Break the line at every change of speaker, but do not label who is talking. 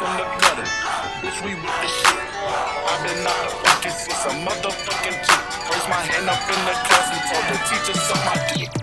from the gutter. Bitch, we with the shit. I've been out the pocket since a motherfucking two. Raised my hand up in the class and told the teacher suck my dick.